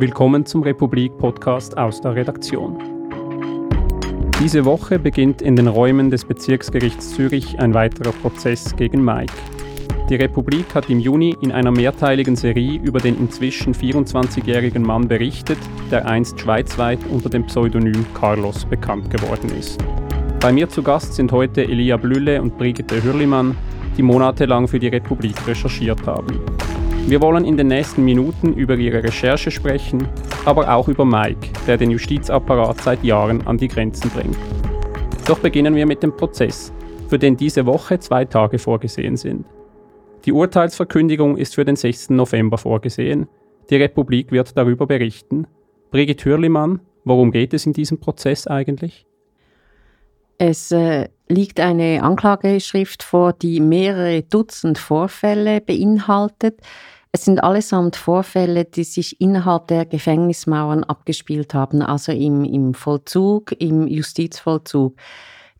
Willkommen zum Republik-Podcast aus der Redaktion. Diese Woche beginnt in den Räumen des Bezirksgerichts Zürich ein weiterer Prozess gegen Mike. Die Republik hat im Juni in einer mehrteiligen Serie über den inzwischen 24-jährigen Mann berichtet, der einst schweizweit unter dem Pseudonym Carlos bekannt geworden ist. Bei mir zu Gast sind heute Elia Blülle und Brigitte Hürlimann, die monatelang für die Republik recherchiert haben. Wir wollen in den nächsten Minuten über ihre Recherche sprechen, aber auch über Mike, der den Justizapparat seit Jahren an die Grenzen bringt. Doch beginnen wir mit dem Prozess, für den diese Woche zwei Tage vorgesehen sind. Die Urteilsverkündigung ist für den 6. November vorgesehen. Die Republik wird darüber berichten. Brigitte Hürlimann, worum geht es in diesem Prozess eigentlich? Es äh, liegt eine Anklageschrift vor, die mehrere Dutzend Vorfälle beinhaltet. Es sind allesamt Vorfälle, die sich innerhalb der Gefängnismauern abgespielt haben, also im, im Vollzug, im Justizvollzug.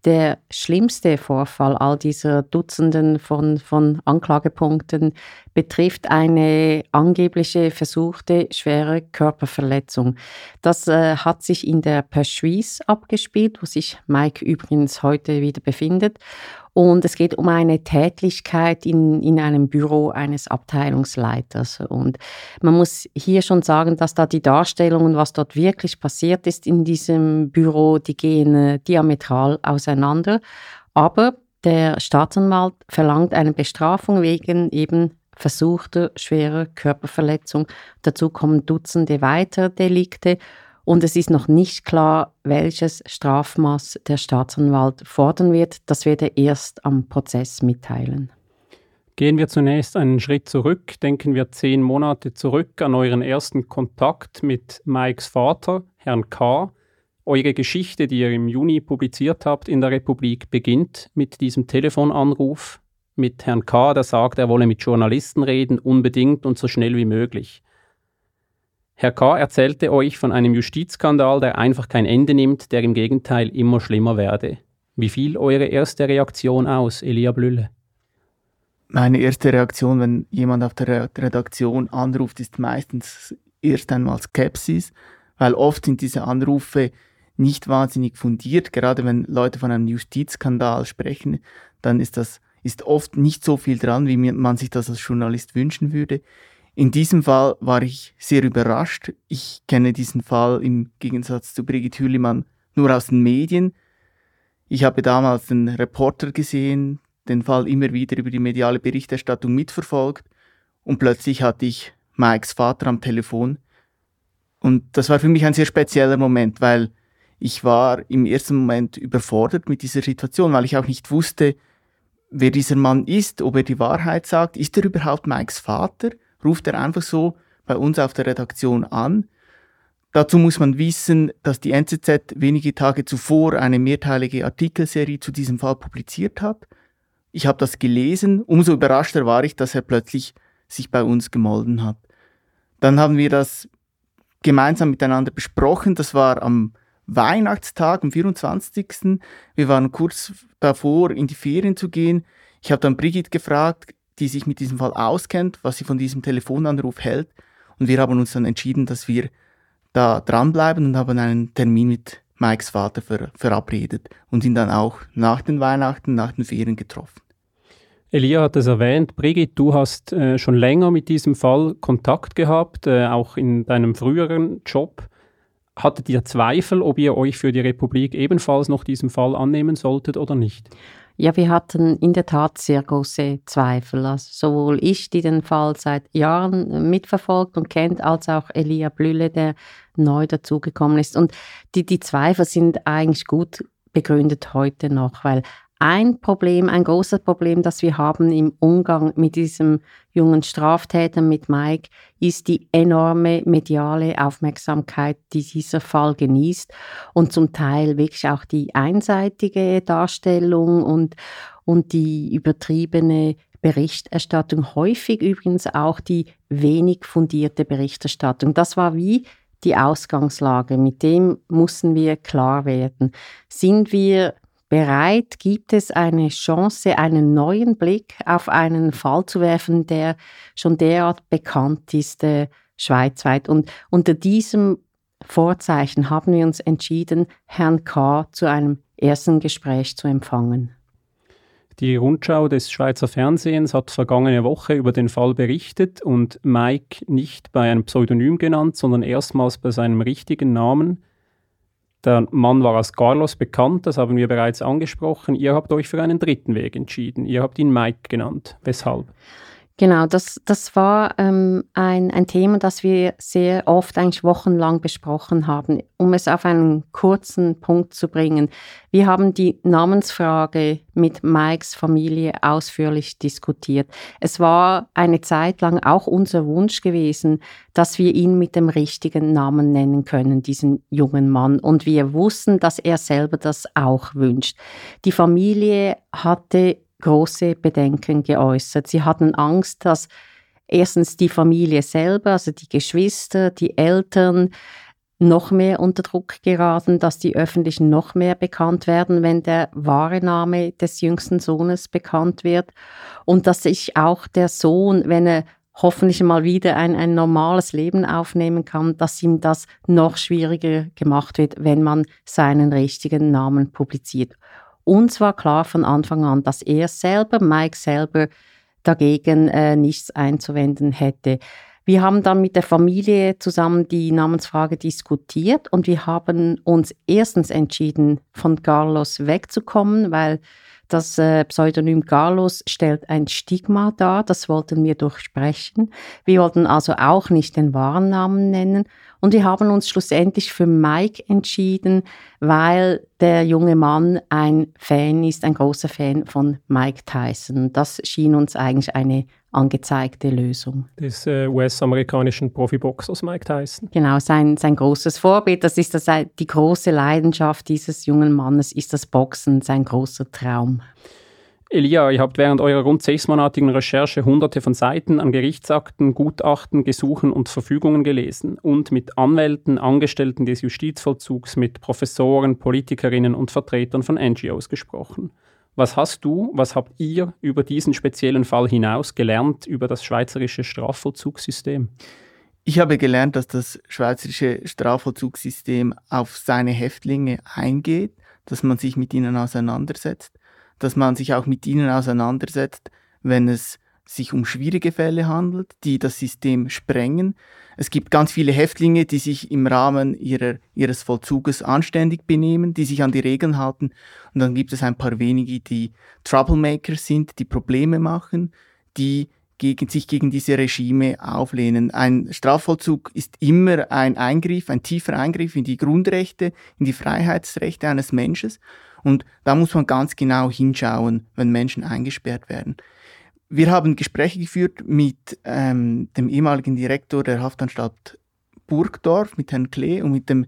Der schlimmste Vorfall all dieser Dutzenden von, von Anklagepunkten betrifft eine angebliche versuchte schwere Körperverletzung. Das äh, hat sich in der Persuise abgespielt, wo sich Mike übrigens heute wieder befindet. Und es geht um eine Tätlichkeit in, in einem Büro eines Abteilungsleiters. Und man muss hier schon sagen, dass da die Darstellungen, was dort wirklich passiert ist in diesem Büro, die gehen äh, diametral auseinander. Aber der Staatsanwalt verlangt eine Bestrafung wegen eben versuchter schwerer Körperverletzung. Dazu kommen Dutzende weitere Delikte und es ist noch nicht klar, welches Strafmaß der Staatsanwalt fordern wird. Das wird er erst am Prozess mitteilen. Gehen wir zunächst einen Schritt zurück. Denken wir zehn Monate zurück an euren ersten Kontakt mit Mikes Vater, Herrn K. Eure Geschichte, die ihr im Juni publiziert habt in der Republik, beginnt mit diesem Telefonanruf mit Herrn K., der sagt, er wolle mit Journalisten reden, unbedingt und so schnell wie möglich. Herr K. erzählte euch von einem Justizskandal, der einfach kein Ende nimmt, der im Gegenteil immer schlimmer werde. Wie fiel eure erste Reaktion aus, Elia Blülle? Meine erste Reaktion, wenn jemand auf der Redaktion anruft, ist meistens erst einmal Skepsis, weil oft sind diese Anrufe nicht wahnsinnig fundiert. Gerade wenn Leute von einem Justizskandal sprechen, dann ist das ist oft nicht so viel dran, wie man sich das als Journalist wünschen würde. In diesem Fall war ich sehr überrascht. Ich kenne diesen Fall im Gegensatz zu Brigitte Hürlimann nur aus den Medien. Ich habe damals den Reporter gesehen, den Fall immer wieder über die mediale Berichterstattung mitverfolgt und plötzlich hatte ich Mikes Vater am Telefon. Und das war für mich ein sehr spezieller Moment, weil ich war im ersten Moment überfordert mit dieser Situation, weil ich auch nicht wusste, wer dieser Mann ist, ob er die Wahrheit sagt. Ist er überhaupt Mikes Vater? Ruft er einfach so bei uns auf der Redaktion an? Dazu muss man wissen, dass die NZZ wenige Tage zuvor eine mehrteilige Artikelserie zu diesem Fall publiziert hat. Ich habe das gelesen. Umso überraschter war ich, dass er plötzlich sich bei uns gemolden hat. Dann haben wir das gemeinsam miteinander besprochen. Das war am Weihnachtstag, am 24. Wir waren kurz davor, in die Ferien zu gehen. Ich habe dann Brigitte gefragt, die sich mit diesem Fall auskennt, was sie von diesem Telefonanruf hält. Und wir haben uns dann entschieden, dass wir da dranbleiben und haben einen Termin mit Mikes Vater ver verabredet und ihn dann auch nach den Weihnachten, nach den Ferien getroffen. Elia hat es erwähnt, Brigitte, du hast äh, schon länger mit diesem Fall Kontakt gehabt, äh, auch in deinem früheren Job. Hattet ihr Zweifel, ob ihr euch für die Republik ebenfalls noch diesem Fall annehmen solltet oder nicht? Ja, wir hatten in der Tat sehr große Zweifel. Also sowohl ich, die den Fall seit Jahren mitverfolgt und kennt, als auch Elia Blülle, der neu dazugekommen ist. Und die, die Zweifel sind eigentlich gut begründet heute noch, weil ein Problem, ein großes Problem, das wir haben im Umgang mit diesem jungen Straftäter, mit Mike, ist die enorme mediale Aufmerksamkeit, die dieser Fall genießt und zum Teil wirklich auch die einseitige Darstellung und, und die übertriebene Berichterstattung, häufig übrigens auch die wenig fundierte Berichterstattung. Das war wie die Ausgangslage, mit dem mussten wir klar werden. Sind wir bereit? Gibt es eine Chance, einen neuen Blick auf einen Fall zu werfen, der schon derart bekannt ist, äh, schweizweit. Und unter diesem Vorzeichen haben wir uns entschieden, Herrn K. zu einem ersten Gespräch zu empfangen. Die Rundschau des Schweizer Fernsehens hat vergangene Woche über den Fall berichtet und Mike nicht bei einem Pseudonym genannt, sondern erstmals bei seinem richtigen Namen. Der Mann war als Carlos bekannt, das haben wir bereits angesprochen. Ihr habt euch für einen dritten Weg entschieden. Ihr habt ihn Mike genannt. Weshalb? Genau, das, das war ähm, ein, ein Thema, das wir sehr oft, eigentlich wochenlang besprochen haben, um es auf einen kurzen Punkt zu bringen. Wir haben die Namensfrage mit Mikes Familie ausführlich diskutiert. Es war eine Zeit lang auch unser Wunsch gewesen, dass wir ihn mit dem richtigen Namen nennen können, diesen jungen Mann. Und wir wussten, dass er selber das auch wünscht. Die Familie hatte große Bedenken geäußert. Sie hatten Angst, dass erstens die Familie selber, also die Geschwister, die Eltern, noch mehr unter Druck geraten, dass die Öffentlichen noch mehr bekannt werden, wenn der wahre Name des jüngsten Sohnes bekannt wird und dass sich auch der Sohn, wenn er hoffentlich mal wieder ein, ein normales Leben aufnehmen kann, dass ihm das noch schwieriger gemacht wird, wenn man seinen richtigen Namen publiziert. Uns war klar von Anfang an, dass er selber, Mike selber, dagegen äh, nichts einzuwenden hätte. Wir haben dann mit der Familie zusammen die Namensfrage diskutiert und wir haben uns erstens entschieden, von Carlos wegzukommen, weil das äh, Pseudonym Carlos stellt ein Stigma dar, das wollten wir durchsprechen. Wir wollten also auch nicht den wahren Namen nennen und wir haben uns schlussendlich für Mike entschieden, weil der junge Mann ein Fan ist, ein großer Fan von Mike Tyson. Das schien uns eigentlich eine angezeigte Lösung. Des äh, US-amerikanischen Profiboxers Mike Tyson. Genau, sein, sein großes Vorbild, das ist das, die große Leidenschaft dieses jungen Mannes, ist das Boxen, sein großer Traum. Elia, ihr habt während eurer rund sechsmonatigen Recherche hunderte von Seiten an Gerichtsakten, Gutachten, Gesuchen und Verfügungen gelesen und mit Anwälten, Angestellten des Justizvollzugs, mit Professoren, Politikerinnen und Vertretern von NGOs gesprochen. Was hast du, was habt ihr über diesen speziellen Fall hinaus gelernt über das schweizerische Strafvollzugssystem? Ich habe gelernt, dass das schweizerische Strafvollzugssystem auf seine Häftlinge eingeht, dass man sich mit ihnen auseinandersetzt, dass man sich auch mit ihnen auseinandersetzt, wenn es sich um schwierige Fälle handelt, die das System sprengen. Es gibt ganz viele Häftlinge, die sich im Rahmen ihrer, ihres Vollzuges anständig benehmen, die sich an die Regeln halten. Und dann gibt es ein paar wenige, die Troublemakers sind, die Probleme machen, die gegen, sich gegen diese Regime auflehnen. Ein Strafvollzug ist immer ein Eingriff, ein tiefer Eingriff in die Grundrechte, in die Freiheitsrechte eines Menschen. Und da muss man ganz genau hinschauen, wenn Menschen eingesperrt werden. Wir haben Gespräche geführt mit ähm, dem ehemaligen Direktor der Haftanstalt Burgdorf, mit Herrn Klee und mit dem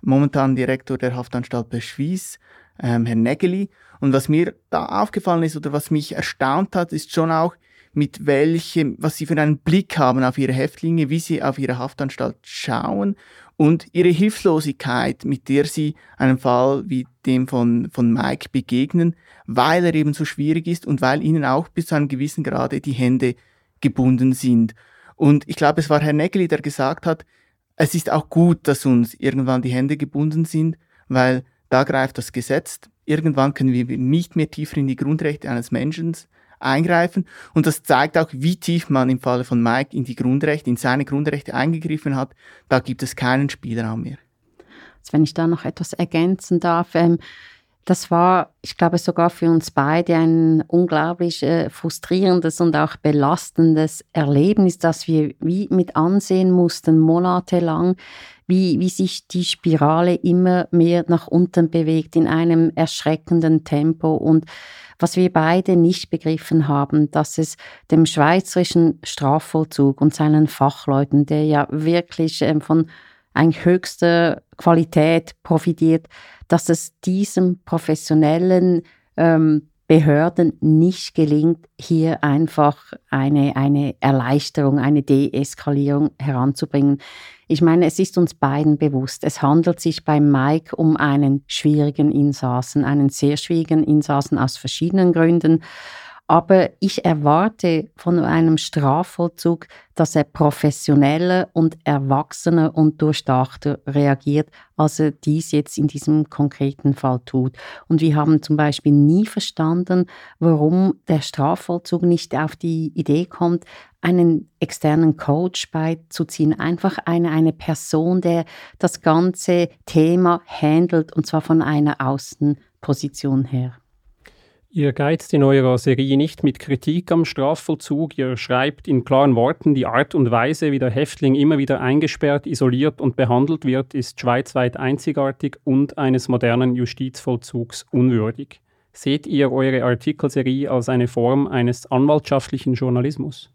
momentanen Direktor der Haftanstalt Beschwies, ähm, Herrn Nägeli. Und was mir da aufgefallen ist oder was mich erstaunt hat, ist schon auch, mit welchem, was sie für einen Blick haben auf ihre Häftlinge, wie sie auf ihre Haftanstalt schauen und ihre Hilflosigkeit, mit der sie einem Fall wie dem von, von Mike begegnen, weil er eben so schwierig ist und weil ihnen auch bis zu einem gewissen Grade die Hände gebunden sind. Und ich glaube, es war Herr Nägeli, der gesagt hat, es ist auch gut, dass uns irgendwann die Hände gebunden sind, weil da greift das Gesetz. Irgendwann können wir nicht mehr tiefer in die Grundrechte eines Menschen eingreifen. Und das zeigt auch, wie tief man im Falle von Mike in die Grundrechte, in seine Grundrechte eingegriffen hat. Da gibt es keinen Spielraum mehr. Also wenn ich da noch etwas ergänzen darf, ähm, das war, ich glaube, sogar für uns beide ein unglaublich äh, frustrierendes und auch belastendes Erlebnis, das wir wie mit ansehen mussten, monatelang, wie, wie sich die Spirale immer mehr nach unten bewegt in einem erschreckenden Tempo. Und was wir beide nicht begriffen haben, dass es dem schweizerischen Strafvollzug und seinen Fachleuten, der ja wirklich ähm, von eigentlich höchster Qualität profitiert, dass es diesem professionellen ähm, Behörden nicht gelingt, hier einfach eine, eine Erleichterung, eine Deeskalierung heranzubringen. Ich meine, es ist uns beiden bewusst, es handelt sich bei Mike um einen schwierigen Insassen, einen sehr schwierigen Insassen aus verschiedenen Gründen. Aber ich erwarte von einem Strafvollzug, dass er professioneller und erwachsener und durchdachter reagiert, als er dies jetzt in diesem konkreten Fall tut. Und wir haben zum Beispiel nie verstanden, warum der Strafvollzug nicht auf die Idee kommt, einen externen Coach beizuziehen, einfach eine, eine Person, der das ganze Thema handelt und zwar von einer Außenposition her. Ihr geizt in eurer Serie nicht mit Kritik am Strafvollzug, ihr schreibt in klaren Worten, die Art und Weise, wie der Häftling immer wieder eingesperrt, isoliert und behandelt wird, ist schweizweit einzigartig und eines modernen Justizvollzugs unwürdig. Seht ihr eure Artikelserie als eine Form eines anwaltschaftlichen Journalismus?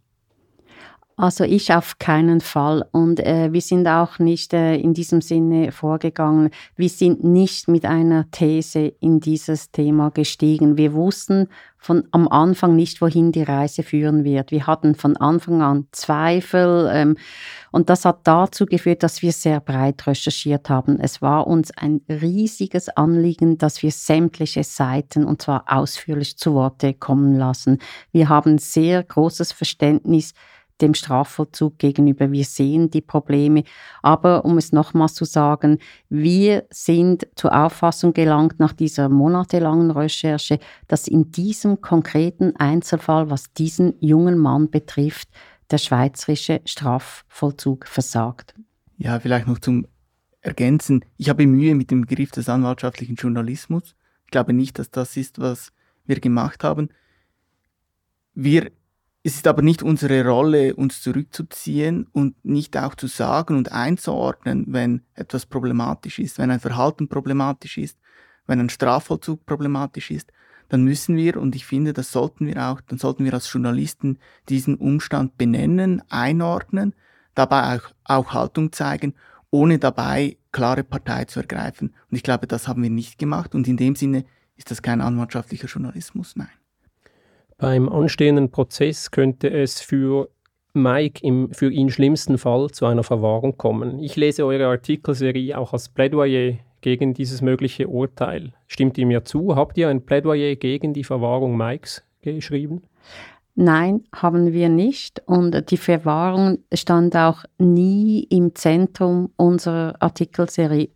Also ich auf keinen Fall. Und äh, wir sind auch nicht äh, in diesem Sinne vorgegangen. Wir sind nicht mit einer These in dieses Thema gestiegen. Wir wussten von am Anfang nicht, wohin die Reise führen wird. Wir hatten von Anfang an Zweifel. Ähm, und das hat dazu geführt, dass wir sehr breit recherchiert haben. Es war uns ein riesiges Anliegen, dass wir sämtliche Seiten und zwar ausführlich zu Worte kommen lassen. Wir haben sehr großes Verständnis dem Strafvollzug gegenüber. Wir sehen die Probleme. Aber um es nochmals zu sagen, wir sind zur Auffassung gelangt nach dieser monatelangen Recherche, dass in diesem konkreten Einzelfall, was diesen jungen Mann betrifft, der schweizerische Strafvollzug versagt. Ja, vielleicht noch zum Ergänzen. Ich habe Mühe mit dem Begriff des anwaltschaftlichen Journalismus. Ich glaube nicht, dass das ist, was wir gemacht haben. Wir es ist aber nicht unsere Rolle, uns zurückzuziehen und nicht auch zu sagen und einzuordnen, wenn etwas problematisch ist, wenn ein Verhalten problematisch ist, wenn ein Strafvollzug problematisch ist, dann müssen wir, und ich finde, das sollten wir auch, dann sollten wir als Journalisten diesen Umstand benennen, einordnen, dabei auch, auch Haltung zeigen, ohne dabei klare Partei zu ergreifen. Und ich glaube, das haben wir nicht gemacht und in dem Sinne ist das kein anwaltschaftlicher Journalismus, nein. Beim anstehenden Prozess könnte es für Mike im für ihn schlimmsten Fall zu einer Verwahrung kommen. Ich lese eure Artikelserie auch als Plädoyer gegen dieses mögliche Urteil. Stimmt ihr mir zu? Habt ihr ein Plädoyer gegen die Verwahrung Mikes geschrieben? Nein, haben wir nicht. Und die Verwahrung stand auch nie im Zentrum unserer Artikelserie.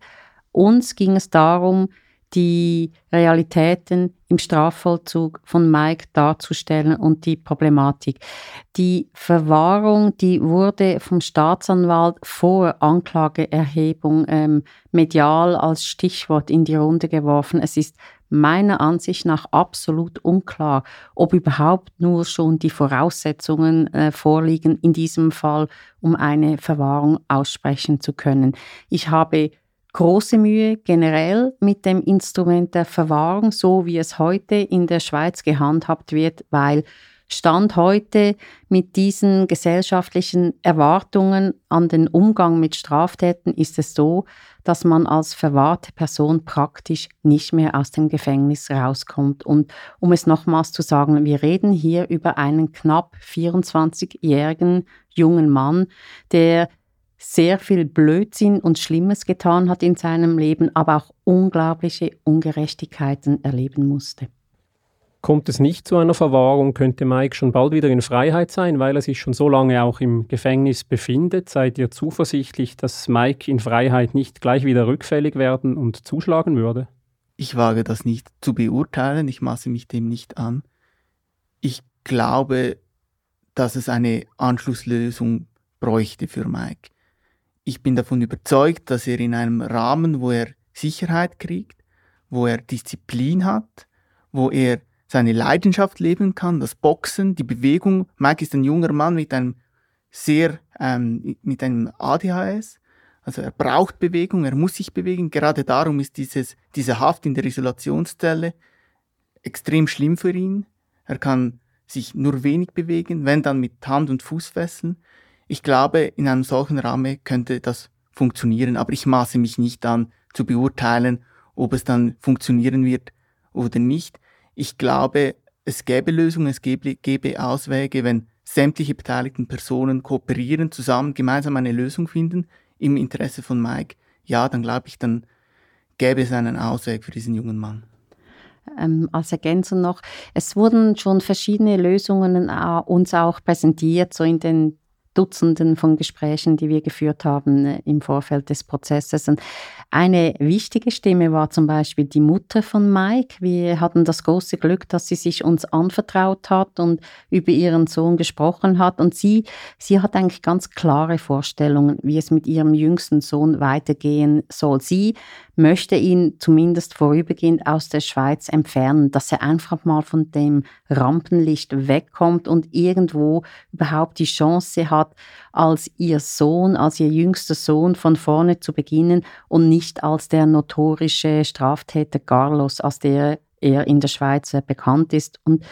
Uns ging es darum, die Realitäten im Strafvollzug von Mike darzustellen und die Problematik. Die Verwahrung, die wurde vom Staatsanwalt vor Anklageerhebung ähm, medial als Stichwort in die Runde geworfen. Es ist meiner Ansicht nach absolut unklar, ob überhaupt nur schon die Voraussetzungen äh, vorliegen, in diesem Fall, um eine Verwahrung aussprechen zu können. Ich habe große Mühe generell mit dem Instrument der Verwahrung, so wie es heute in der Schweiz gehandhabt wird, weil Stand heute mit diesen gesellschaftlichen Erwartungen an den Umgang mit Straftäten ist es so, dass man als verwahrte Person praktisch nicht mehr aus dem Gefängnis rauskommt. Und um es nochmals zu sagen, wir reden hier über einen knapp 24-jährigen jungen Mann, der sehr viel Blödsinn und Schlimmes getan hat in seinem Leben, aber auch unglaubliche Ungerechtigkeiten erleben musste. Kommt es nicht zu einer Verwahrung, könnte Mike schon bald wieder in Freiheit sein, weil er sich schon so lange auch im Gefängnis befindet. Seid ihr zuversichtlich, dass Mike in Freiheit nicht gleich wieder rückfällig werden und zuschlagen würde? Ich wage das nicht zu beurteilen, ich maße mich dem nicht an. Ich glaube, dass es eine Anschlusslösung bräuchte für Mike. Ich bin davon überzeugt, dass er in einem Rahmen, wo er Sicherheit kriegt, wo er Disziplin hat, wo er seine Leidenschaft leben kann, das Boxen, die Bewegung. Mike ist ein junger Mann mit einem sehr, ähm, mit einem ADHS. Also er braucht Bewegung, er muss sich bewegen. Gerade darum ist dieses, diese Haft in der Isolationszelle extrem schlimm für ihn. Er kann sich nur wenig bewegen, wenn dann mit Hand- und Fußfesseln. Ich glaube, in einem solchen Rahmen könnte das funktionieren, aber ich maße mich nicht an zu beurteilen, ob es dann funktionieren wird oder nicht. Ich glaube, es gäbe Lösungen, es gäbe, gäbe Auswege, wenn sämtliche beteiligten Personen kooperieren, zusammen gemeinsam eine Lösung finden im Interesse von Mike. Ja, dann glaube ich, dann gäbe es einen Ausweg für diesen jungen Mann. ähm, als Ergänzung noch, es wurden schon verschiedene Lösungen äh, uns auch präsentiert, so in den Dutzenden von Gesprächen, die wir geführt haben äh, im Vorfeld des Prozesses. Und eine wichtige Stimme war zum Beispiel die Mutter von Mike. Wir hatten das große Glück, dass sie sich uns anvertraut hat und über ihren Sohn gesprochen hat. Und sie, sie hat eigentlich ganz klare Vorstellungen, wie es mit ihrem jüngsten Sohn weitergehen soll. Sie möchte ihn zumindest vorübergehend aus der Schweiz entfernen, dass er einfach mal von dem Rampenlicht wegkommt und irgendwo überhaupt die Chance hat, als ihr Sohn, als ihr jüngster Sohn von vorne zu beginnen und nicht als der notorische Straftäter Carlos, als der er in der Schweiz bekannt ist. Und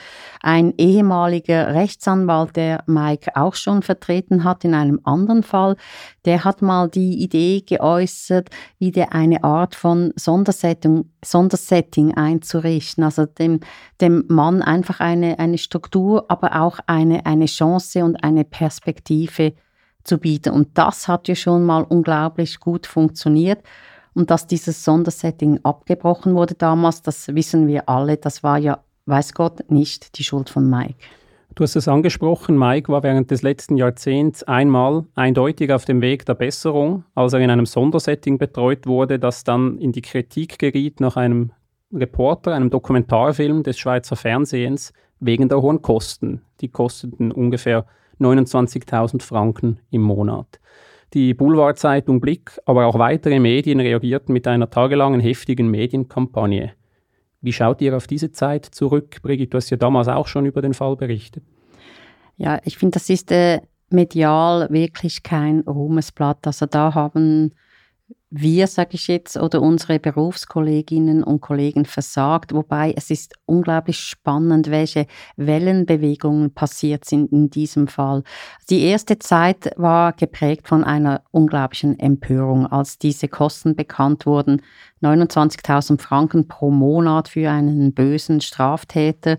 ein ehemaliger Rechtsanwalt, der Mike auch schon vertreten hat in einem anderen Fall, der hat mal die Idee geäußert, wieder eine Art von Sondersetting, Sondersetting einzurichten, also dem, dem Mann einfach eine, eine Struktur, aber auch eine, eine Chance und eine Perspektive zu bieten. Und das hat ja schon mal unglaublich gut funktioniert. Und dass dieses Sondersetting abgebrochen wurde damals, das wissen wir alle. Das war ja, weiß Gott, nicht die Schuld von Mike. Du hast es angesprochen, Mike war während des letzten Jahrzehnts einmal eindeutig auf dem Weg der Besserung, als er in einem Sondersetting betreut wurde, das dann in die Kritik geriet nach einem Reporter, einem Dokumentarfilm des Schweizer Fernsehens, wegen der hohen Kosten. Die kosteten ungefähr 29.000 Franken im Monat. Die Boulevardzeitung Blick, aber auch weitere Medien reagierten mit einer tagelangen heftigen Medienkampagne. Wie schaut ihr auf diese Zeit zurück? Brigitte, du hast ja damals auch schon über den Fall berichtet. Ja, ich finde, das ist äh, medial wirklich kein Ruhmesblatt. Also da haben wir, sage ich jetzt, oder unsere Berufskolleginnen und Kollegen versagt. Wobei es ist unglaublich spannend, welche Wellenbewegungen passiert sind in diesem Fall. Die erste Zeit war geprägt von einer unglaublichen Empörung, als diese Kosten bekannt wurden. 29.000 Franken pro Monat für einen bösen Straftäter.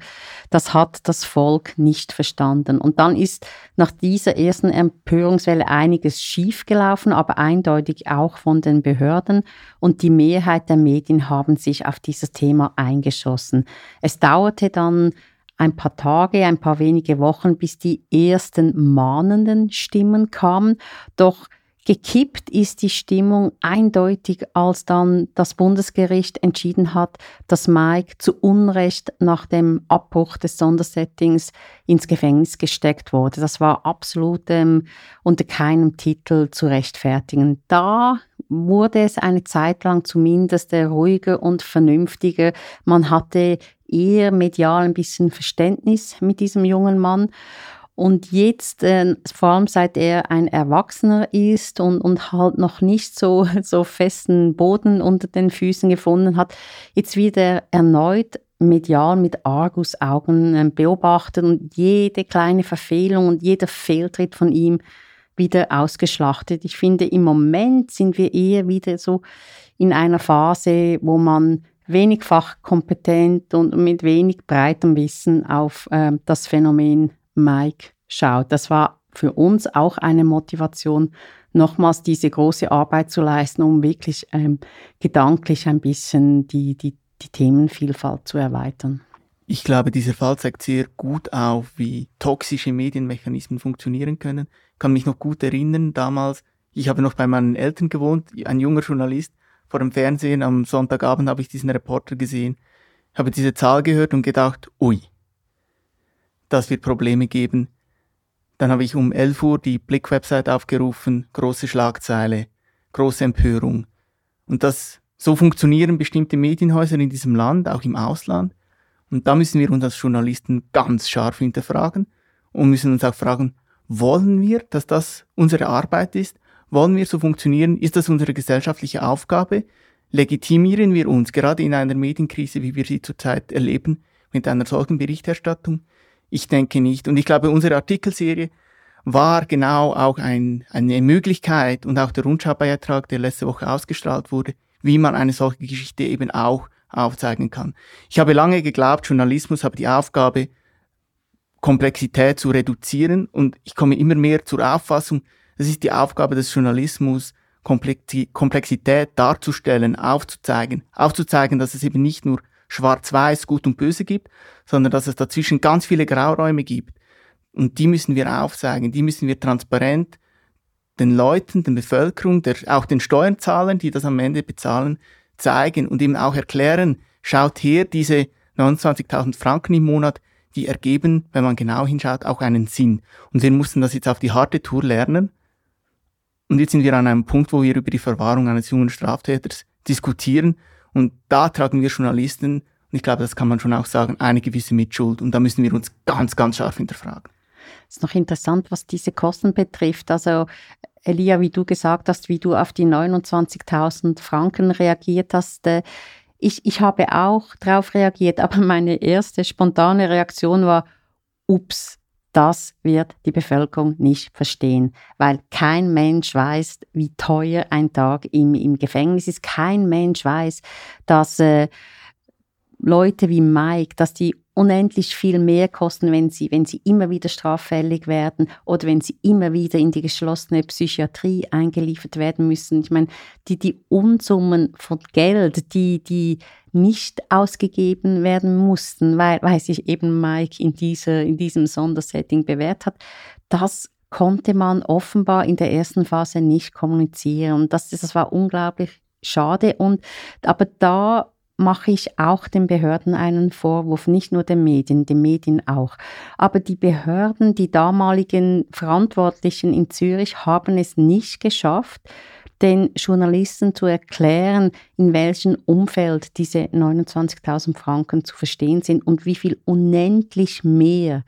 Das hat das Volk nicht verstanden. Und dann ist nach dieser ersten Empörungswelle einiges schiefgelaufen, aber eindeutig auch von den Behörden. Und die Mehrheit der Medien haben sich auf dieses Thema eingeschossen. Es dauerte dann ein paar Tage, ein paar wenige Wochen, bis die ersten mahnenden Stimmen kamen. Doch Gekippt ist die Stimmung eindeutig, als dann das Bundesgericht entschieden hat, dass Mike zu Unrecht nach dem Abbruch des Sondersettings ins Gefängnis gesteckt wurde. Das war absolut ähm, unter keinem Titel zu rechtfertigen. Da wurde es eine Zeit lang zumindest ruhiger und vernünftiger. Man hatte eher medial ein bisschen Verständnis mit diesem jungen Mann. Und jetzt, äh, vor allem seit er ein Erwachsener ist und, und halt noch nicht so, so festen Boden unter den Füßen gefunden hat, jetzt wieder erneut medial mit Argusaugen äh, beobachtet und jede kleine Verfehlung und jeder Fehltritt von ihm wieder ausgeschlachtet. Ich finde, im Moment sind wir eher wieder so in einer Phase, wo man wenig fachkompetent und mit wenig breitem Wissen auf äh, das Phänomen Mike schaut. Das war für uns auch eine Motivation, nochmals diese große Arbeit zu leisten, um wirklich ähm, gedanklich ein bisschen die, die, die Themenvielfalt zu erweitern. Ich glaube, dieser Fall zeigt sehr gut auf, wie toxische Medienmechanismen funktionieren können. Kann mich noch gut erinnern, damals, ich habe noch bei meinen Eltern gewohnt, ein junger Journalist, vor dem Fernsehen am Sonntagabend habe ich diesen Reporter gesehen, habe diese Zahl gehört und gedacht, ui, das wird Probleme geben. Dann habe ich um 11 Uhr die Blick-Website aufgerufen, große Schlagzeile, große Empörung. Und das, so funktionieren bestimmte Medienhäuser in diesem Land, auch im Ausland. Und da müssen wir uns als Journalisten ganz scharf hinterfragen und müssen uns auch fragen, wollen wir, dass das unsere Arbeit ist? Wollen wir so funktionieren? Ist das unsere gesellschaftliche Aufgabe? Legitimieren wir uns gerade in einer Medienkrise, wie wir sie zurzeit erleben, mit einer solchen Berichterstattung? Ich denke nicht. Und ich glaube, unsere Artikelserie war genau auch ein, eine Möglichkeit und auch der Rundschau-Beitrag, der letzte Woche ausgestrahlt wurde, wie man eine solche Geschichte eben auch aufzeigen kann. Ich habe lange geglaubt, Journalismus habe die Aufgabe, Komplexität zu reduzieren und ich komme immer mehr zur Auffassung, es ist die Aufgabe des Journalismus, Komplexität darzustellen, aufzuzeigen, aufzuzeigen, dass es eben nicht nur schwarz-weiß, gut und böse gibt, sondern dass es dazwischen ganz viele Grauräume gibt. Und die müssen wir aufzeigen, die müssen wir transparent den Leuten, den Bevölkerung, der, auch den Steuerzahlern, die das am Ende bezahlen, zeigen und eben auch erklären, schaut her, diese 29.000 Franken im Monat, die ergeben, wenn man genau hinschaut, auch einen Sinn. Und wir mussten das jetzt auf die harte Tour lernen. Und jetzt sind wir an einem Punkt, wo wir über die Verwahrung eines jungen Straftäters diskutieren. Und da tragen wir Journalisten, und ich glaube, das kann man schon auch sagen, eine gewisse Mitschuld. Und da müssen wir uns ganz, ganz scharf hinterfragen. Es ist noch interessant, was diese Kosten betrifft. Also Elia, wie du gesagt hast, wie du auf die 29.000 Franken reagiert hast, äh, ich, ich habe auch darauf reagiert, aber meine erste spontane Reaktion war, ups, das wird die Bevölkerung nicht verstehen, weil kein Mensch weiß, wie teuer ein Tag im, im Gefängnis ist. Kein Mensch weiß, dass äh, Leute wie Mike, dass die unendlich viel mehr kosten, wenn sie, wenn sie immer wieder straffällig werden oder wenn sie immer wieder in die geschlossene Psychiatrie eingeliefert werden müssen. Ich meine, die, die Unsummen von Geld, die, die nicht ausgegeben werden mussten, weil, weil sich eben Mike in, dieser, in diesem Sondersetting bewährt hat, das konnte man offenbar in der ersten Phase nicht kommunizieren. Das, das war unglaublich schade. Und, aber da mache ich auch den Behörden einen Vorwurf, nicht nur den Medien, den Medien auch. Aber die Behörden, die damaligen Verantwortlichen in Zürich haben es nicht geschafft, den Journalisten zu erklären, in welchem Umfeld diese 29.000 Franken zu verstehen sind und wie viel unendlich mehr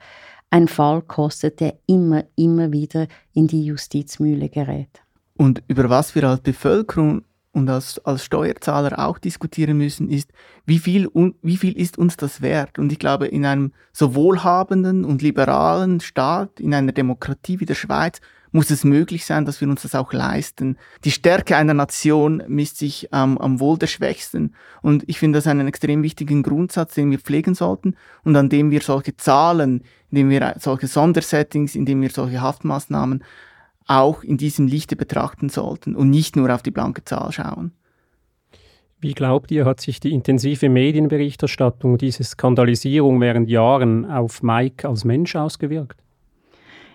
ein Fall kostet, der immer, immer wieder in die Justizmühle gerät. Und über was wir als Bevölkerung und als, als Steuerzahler auch diskutieren müssen, ist, wie viel, wie viel ist uns das wert? Und ich glaube, in einem so wohlhabenden und liberalen Staat, in einer Demokratie wie der Schweiz, muss es möglich sein, dass wir uns das auch leisten. Die Stärke einer Nation misst sich ähm, am Wohl der Schwächsten. Und ich finde das einen extrem wichtigen Grundsatz, den wir pflegen sollten und an dem wir solche Zahlen, indem wir solche Sondersettings, indem wir solche Haftmaßnahmen auch in diesem Lichte betrachten sollten und nicht nur auf die blanke Zahl schauen. Wie glaubt ihr, hat sich die intensive Medienberichterstattung, diese Skandalisierung während Jahren auf Mike als Mensch ausgewirkt?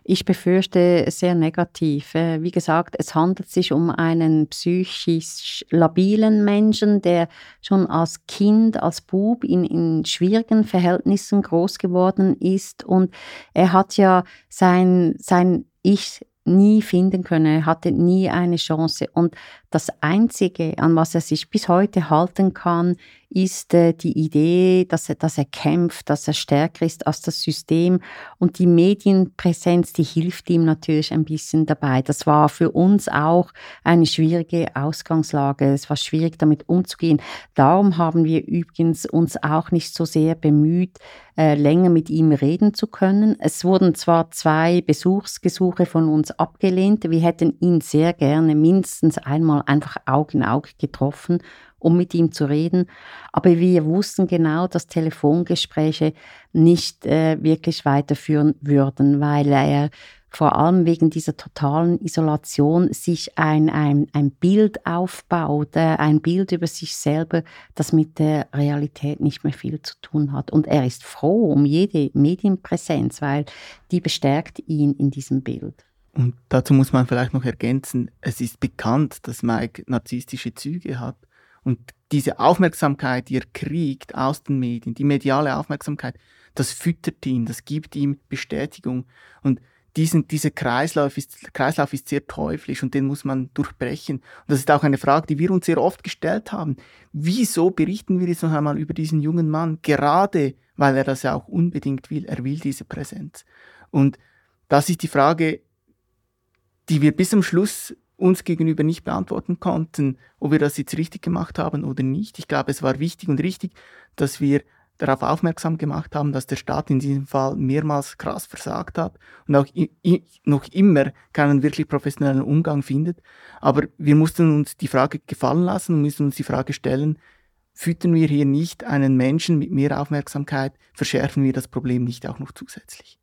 Ich befürchte sehr negativ. Äh, wie gesagt, es handelt sich um einen psychisch labilen Menschen, der schon als Kind, als Bub in, in schwierigen Verhältnissen groß geworden ist. Und er hat ja sein, sein Ich nie finden können. Hatte nie eine Chance. Und das Einzige, an was er sich bis heute halten kann, ist äh, die Idee, dass er, dass er kämpft, dass er stärker ist als das System. Und die Medienpräsenz, die hilft ihm natürlich ein bisschen dabei. Das war für uns auch eine schwierige Ausgangslage. Es war schwierig, damit umzugehen. Darum haben wir übrigens uns auch nicht so sehr bemüht, äh, länger mit ihm reden zu können. Es wurden zwar zwei Besuchsgesuche von uns abgelehnt. Wir hätten ihn sehr gerne mindestens einmal einfach Auge in Auge getroffen um mit ihm zu reden. Aber wir wussten genau, dass Telefongespräche nicht äh, wirklich weiterführen würden, weil er vor allem wegen dieser totalen Isolation sich ein, ein, ein Bild aufbaut, ein Bild über sich selber, das mit der Realität nicht mehr viel zu tun hat. Und er ist froh um jede Medienpräsenz, weil die bestärkt ihn in diesem Bild. Und dazu muss man vielleicht noch ergänzen, es ist bekannt, dass Mike narzisstische Züge hat. Und diese Aufmerksamkeit, die er kriegt aus den Medien, die mediale Aufmerksamkeit, das füttert ihn, das gibt ihm Bestätigung. Und diesen, dieser Kreislauf ist, Kreislauf ist sehr teuflisch und den muss man durchbrechen. Und das ist auch eine Frage, die wir uns sehr oft gestellt haben. Wieso berichten wir jetzt noch einmal über diesen jungen Mann? Gerade weil er das ja auch unbedingt will. Er will diese Präsenz. Und das ist die Frage, die wir bis zum Schluss uns gegenüber nicht beantworten konnten, ob wir das jetzt richtig gemacht haben oder nicht. Ich glaube, es war wichtig und richtig, dass wir darauf aufmerksam gemacht haben, dass der Staat in diesem Fall mehrmals krass versagt hat und auch noch immer keinen wirklich professionellen Umgang findet. Aber wir mussten uns die Frage gefallen lassen und müssen uns die Frage stellen, füttern wir hier nicht einen Menschen mit mehr Aufmerksamkeit, verschärfen wir das Problem nicht auch noch zusätzlich.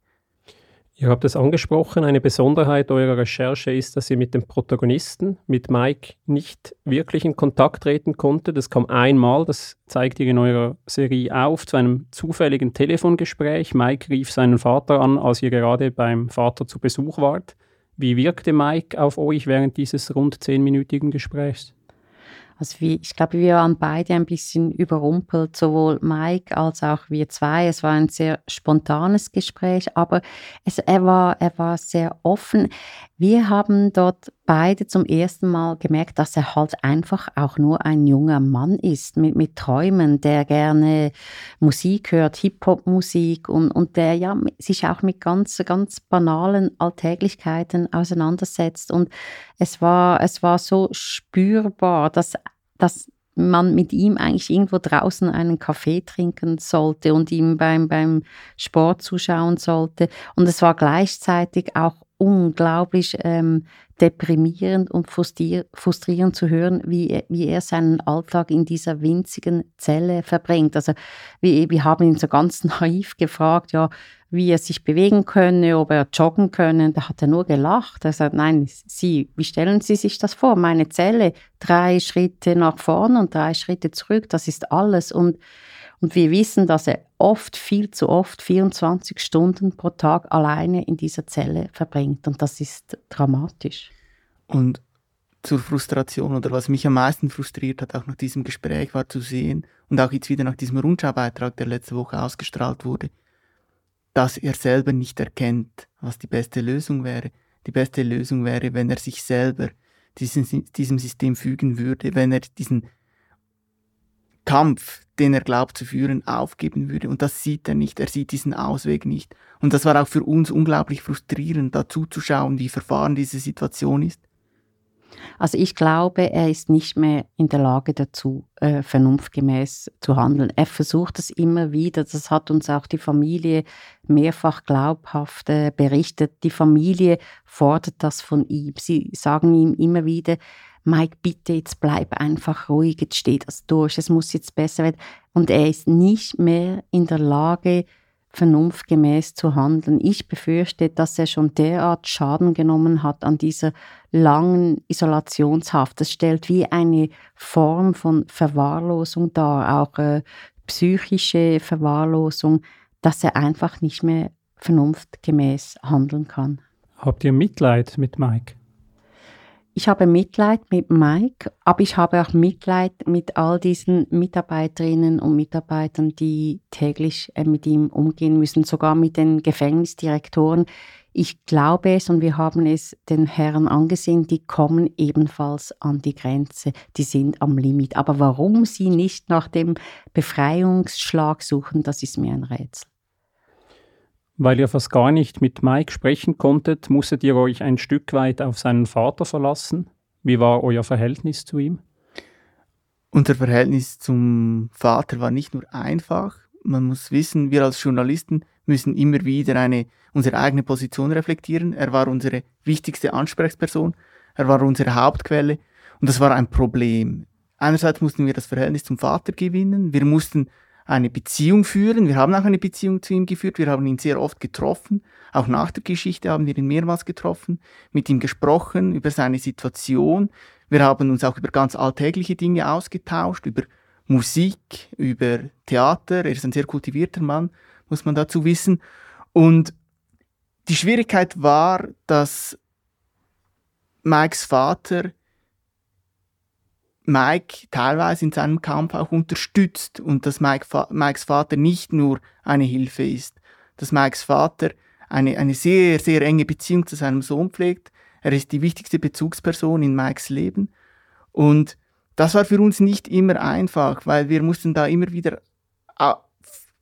Ihr habt es angesprochen, eine Besonderheit eurer Recherche ist, dass ihr mit dem Protagonisten, mit Mike, nicht wirklich in Kontakt treten konntet. Das kam einmal, das zeigt ihr in eurer Serie auf, zu einem zufälligen Telefongespräch. Mike rief seinen Vater an, als ihr gerade beim Vater zu Besuch wart. Wie wirkte Mike auf euch während dieses rund zehnminütigen Gesprächs? Also wie, ich glaube, wir waren beide ein bisschen überrumpelt, sowohl Mike als auch wir zwei. Es war ein sehr spontanes Gespräch, aber es, er, war, er war sehr offen. Wir haben dort beide zum ersten Mal gemerkt, dass er halt einfach auch nur ein junger Mann ist mit, mit Träumen, der gerne Musik hört, Hip-Hop-Musik und, und der ja sich auch mit ganz, ganz banalen Alltäglichkeiten auseinandersetzt. Und es war, es war so spürbar, dass dass man mit ihm eigentlich irgendwo draußen einen Kaffee trinken sollte und ihm beim, beim Sport zuschauen sollte. Und es war gleichzeitig auch unglaublich ähm, deprimierend und frustrierend zu hören, wie, wie er seinen Alltag in dieser winzigen Zelle verbringt. Also wir, wir haben ihn so ganz naiv gefragt, ja, wie er sich bewegen könne, ob er joggen könne. Da hat er nur gelacht. Er sagt, nein, Sie, wie stellen Sie sich das vor? Meine Zelle, drei Schritte nach vorne und drei Schritte zurück, das ist alles. Und, und wir wissen, dass er oft, viel zu oft, 24 Stunden pro Tag alleine in dieser Zelle verbringt. Und das ist dramatisch. Und zur Frustration oder was mich am meisten frustriert hat, auch nach diesem Gespräch war zu sehen und auch jetzt wieder nach diesem Rundschau-Beitrag, der letzte Woche ausgestrahlt wurde, dass er selber nicht erkennt, was die beste Lösung wäre. Die beste Lösung wäre, wenn er sich selber diesem, diesem System fügen würde, wenn er diesen Kampf, den er glaubt zu führen, aufgeben würde. Und das sieht er nicht. Er sieht diesen Ausweg nicht. Und das war auch für uns unglaublich frustrierend, da zuzuschauen, wie verfahren diese Situation ist. Also ich glaube, er ist nicht mehr in der Lage dazu, äh, vernunftgemäß zu handeln. Er versucht es immer wieder. Das hat uns auch die Familie mehrfach glaubhaft äh, berichtet. Die Familie fordert das von ihm. Sie sagen ihm immer wieder, Mike, bitte, jetzt bleib einfach ruhig, jetzt steht das durch, es muss jetzt besser werden. Und er ist nicht mehr in der Lage, vernunftgemäß zu handeln. Ich befürchte, dass er schon derart Schaden genommen hat an dieser langen Isolationshaft. Das stellt wie eine Form von Verwahrlosung dar, auch äh, psychische Verwahrlosung, dass er einfach nicht mehr vernunftgemäß handeln kann. Habt ihr Mitleid mit Mike? Ich habe Mitleid mit Mike, aber ich habe auch Mitleid mit all diesen Mitarbeiterinnen und Mitarbeitern, die täglich äh, mit ihm umgehen müssen, sogar mit den Gefängnisdirektoren. Ich glaube es und wir haben es den Herren angesehen, die kommen ebenfalls an die Grenze, die sind am Limit. Aber warum sie nicht nach dem Befreiungsschlag suchen, das ist mir ein Rätsel. Weil ihr fast gar nicht mit Mike sprechen konntet, musstet ihr euch ein Stück weit auf seinen Vater verlassen. Wie war euer Verhältnis zu ihm? Unser Verhältnis zum Vater war nicht nur einfach. Man muss wissen, wir als Journalisten müssen immer wieder eine, unsere eigene Position reflektieren. Er war unsere wichtigste Ansprechperson. Er war unsere Hauptquelle. Und das war ein Problem. Einerseits mussten wir das Verhältnis zum Vater gewinnen. Wir mussten eine Beziehung führen. Wir haben auch eine Beziehung zu ihm geführt. Wir haben ihn sehr oft getroffen. Auch nach der Geschichte haben wir ihn mehrmals getroffen, mit ihm gesprochen über seine Situation. Wir haben uns auch über ganz alltägliche Dinge ausgetauscht, über Musik, über Theater. Er ist ein sehr kultivierter Mann, muss man dazu wissen. Und die Schwierigkeit war, dass Mikes Vater Mike teilweise in seinem Kampf auch unterstützt und dass Mike, Mikes Vater nicht nur eine Hilfe ist, dass Mikes Vater eine, eine sehr, sehr enge Beziehung zu seinem Sohn pflegt. Er ist die wichtigste Bezugsperson in Mikes Leben. Und das war für uns nicht immer einfach, weil wir mussten da immer wieder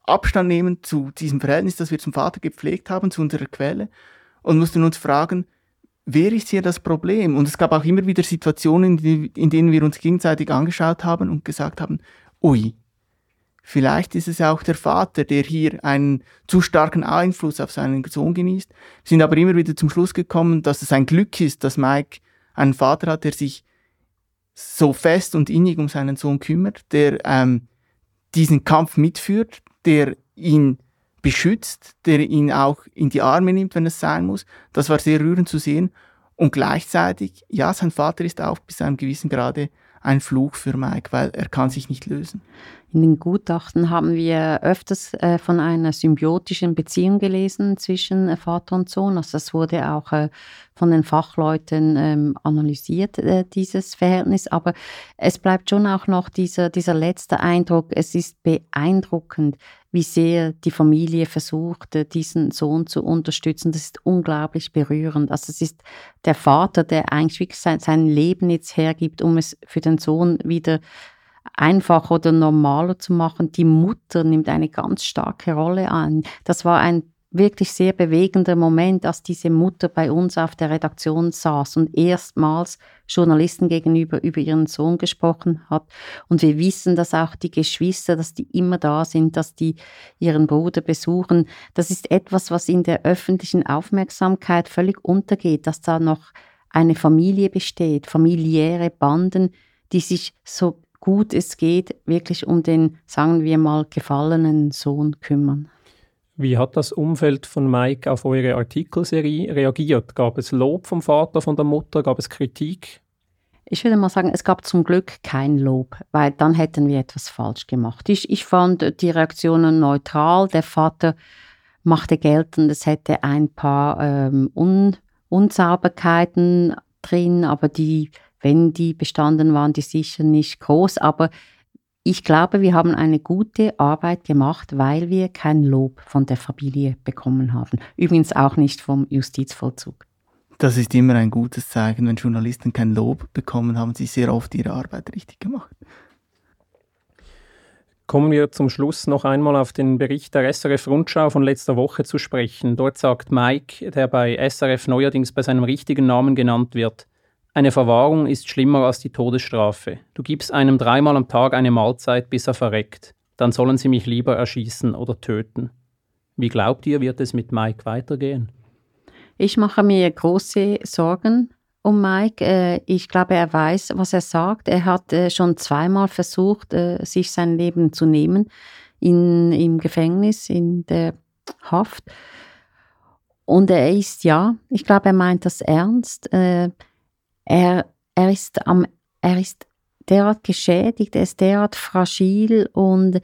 Abstand nehmen zu diesem Verhältnis, das wir zum Vater gepflegt haben, zu unserer Quelle und mussten uns fragen, wer ist hier das Problem? Und es gab auch immer wieder Situationen, in denen wir uns gegenseitig angeschaut haben und gesagt haben, ui, vielleicht ist es auch der Vater, der hier einen zu starken Einfluss auf seinen Sohn genießt. Wir sind aber immer wieder zum Schluss gekommen, dass es ein Glück ist, dass Mike einen Vater hat, der sich so fest und innig um seinen Sohn kümmert, der ähm, diesen Kampf mitführt, der ihn beschützt, der ihn auch in die Arme nimmt, wenn es sein muss. Das war sehr rührend zu sehen. Und gleichzeitig, ja, sein Vater ist auch bis zu einem gewissen Grade ein Fluch für Mike, weil er kann sich nicht lösen. In den Gutachten haben wir öfters äh, von einer symbiotischen Beziehung gelesen zwischen äh, Vater und Sohn. Also das wurde auch äh, von den Fachleuten ähm, analysiert, äh, dieses Verhältnis. Aber es bleibt schon auch noch dieser, dieser letzte Eindruck. Es ist beeindruckend, wie sehr die Familie versucht, äh, diesen Sohn zu unterstützen. Das ist unglaublich berührend. Also es ist der Vater, der eigentlich wirklich sein, sein Leben jetzt hergibt, um es für den Sohn wieder einfacher oder normaler zu machen. Die Mutter nimmt eine ganz starke Rolle an. Das war ein wirklich sehr bewegender Moment, als diese Mutter bei uns auf der Redaktion saß und erstmals Journalisten gegenüber über ihren Sohn gesprochen hat. Und wir wissen, dass auch die Geschwister, dass die immer da sind, dass die ihren Bruder besuchen. Das ist etwas, was in der öffentlichen Aufmerksamkeit völlig untergeht, dass da noch eine Familie besteht, familiäre Banden, die sich so gut es geht wirklich um den, sagen wir mal, gefallenen Sohn kümmern. Wie hat das Umfeld von Mike auf eure Artikelserie reagiert? Gab es Lob vom Vater, von der Mutter? Gab es Kritik? Ich würde mal sagen, es gab zum Glück kein Lob, weil dann hätten wir etwas falsch gemacht. Ich, ich fand die Reaktionen neutral. Der Vater machte geltend, es hätte ein paar ähm, Un Unsauberkeiten drin, aber die, wenn die bestanden waren, die sicher nicht groß. Aber ich glaube, wir haben eine gute Arbeit gemacht, weil wir kein Lob von der Familie bekommen haben. Übrigens auch nicht vom Justizvollzug. Das ist immer ein gutes Zeichen, wenn Journalisten kein Lob bekommen, haben sie sehr oft ihre Arbeit richtig gemacht. Kommen wir zum Schluss noch einmal auf den Bericht der SRF Rundschau von letzter Woche zu sprechen. Dort sagt Mike, der bei SRF neuerdings bei seinem richtigen Namen genannt wird, eine Verwahrung ist schlimmer als die Todesstrafe. Du gibst einem dreimal am Tag eine Mahlzeit, bis er verreckt. Dann sollen sie mich lieber erschießen oder töten. Wie glaubt ihr, wird es mit Mike weitergehen? Ich mache mir große Sorgen um Mike. Äh, ich glaube, er weiß, was er sagt. Er hat äh, schon zweimal versucht, äh, sich sein Leben zu nehmen, in, im Gefängnis, in der Haft. Und er ist, ja, ich glaube, er meint das ernst. Er, er, ist am, er ist derart geschädigt, er ist derart fragil und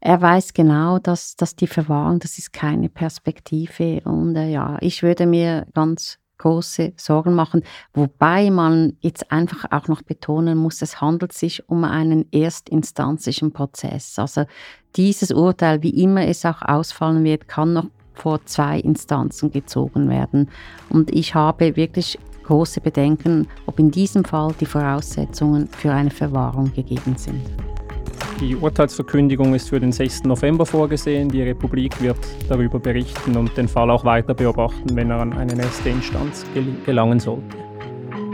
er weiß genau, dass, dass die Verwahrung, das ist keine Perspektive. Und äh, ja, ich würde mir ganz große Sorgen machen, wobei man jetzt einfach auch noch betonen muss, es handelt sich um einen erstinstanzlichen Prozess. Also dieses Urteil, wie immer es auch ausfallen wird, kann noch vor zwei Instanzen gezogen werden. Und ich habe wirklich große Bedenken, ob in diesem Fall die Voraussetzungen für eine Verwahrung gegeben sind. Die Urteilsverkündigung ist für den 6. November vorgesehen. Die Republik wird darüber berichten und den Fall auch weiter beobachten, wenn er an eine nächste Instanz gel gelangen sollte.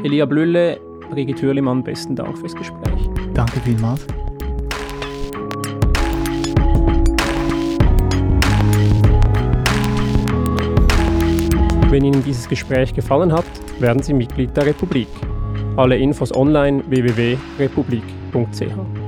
Elia Blülle, Brigitte Hürlimann, besten Dank fürs Gespräch. Danke vielmals. Wenn Ihnen dieses Gespräch gefallen hat, werden Sie Mitglied der Republik. Alle Infos online www.republik.ch.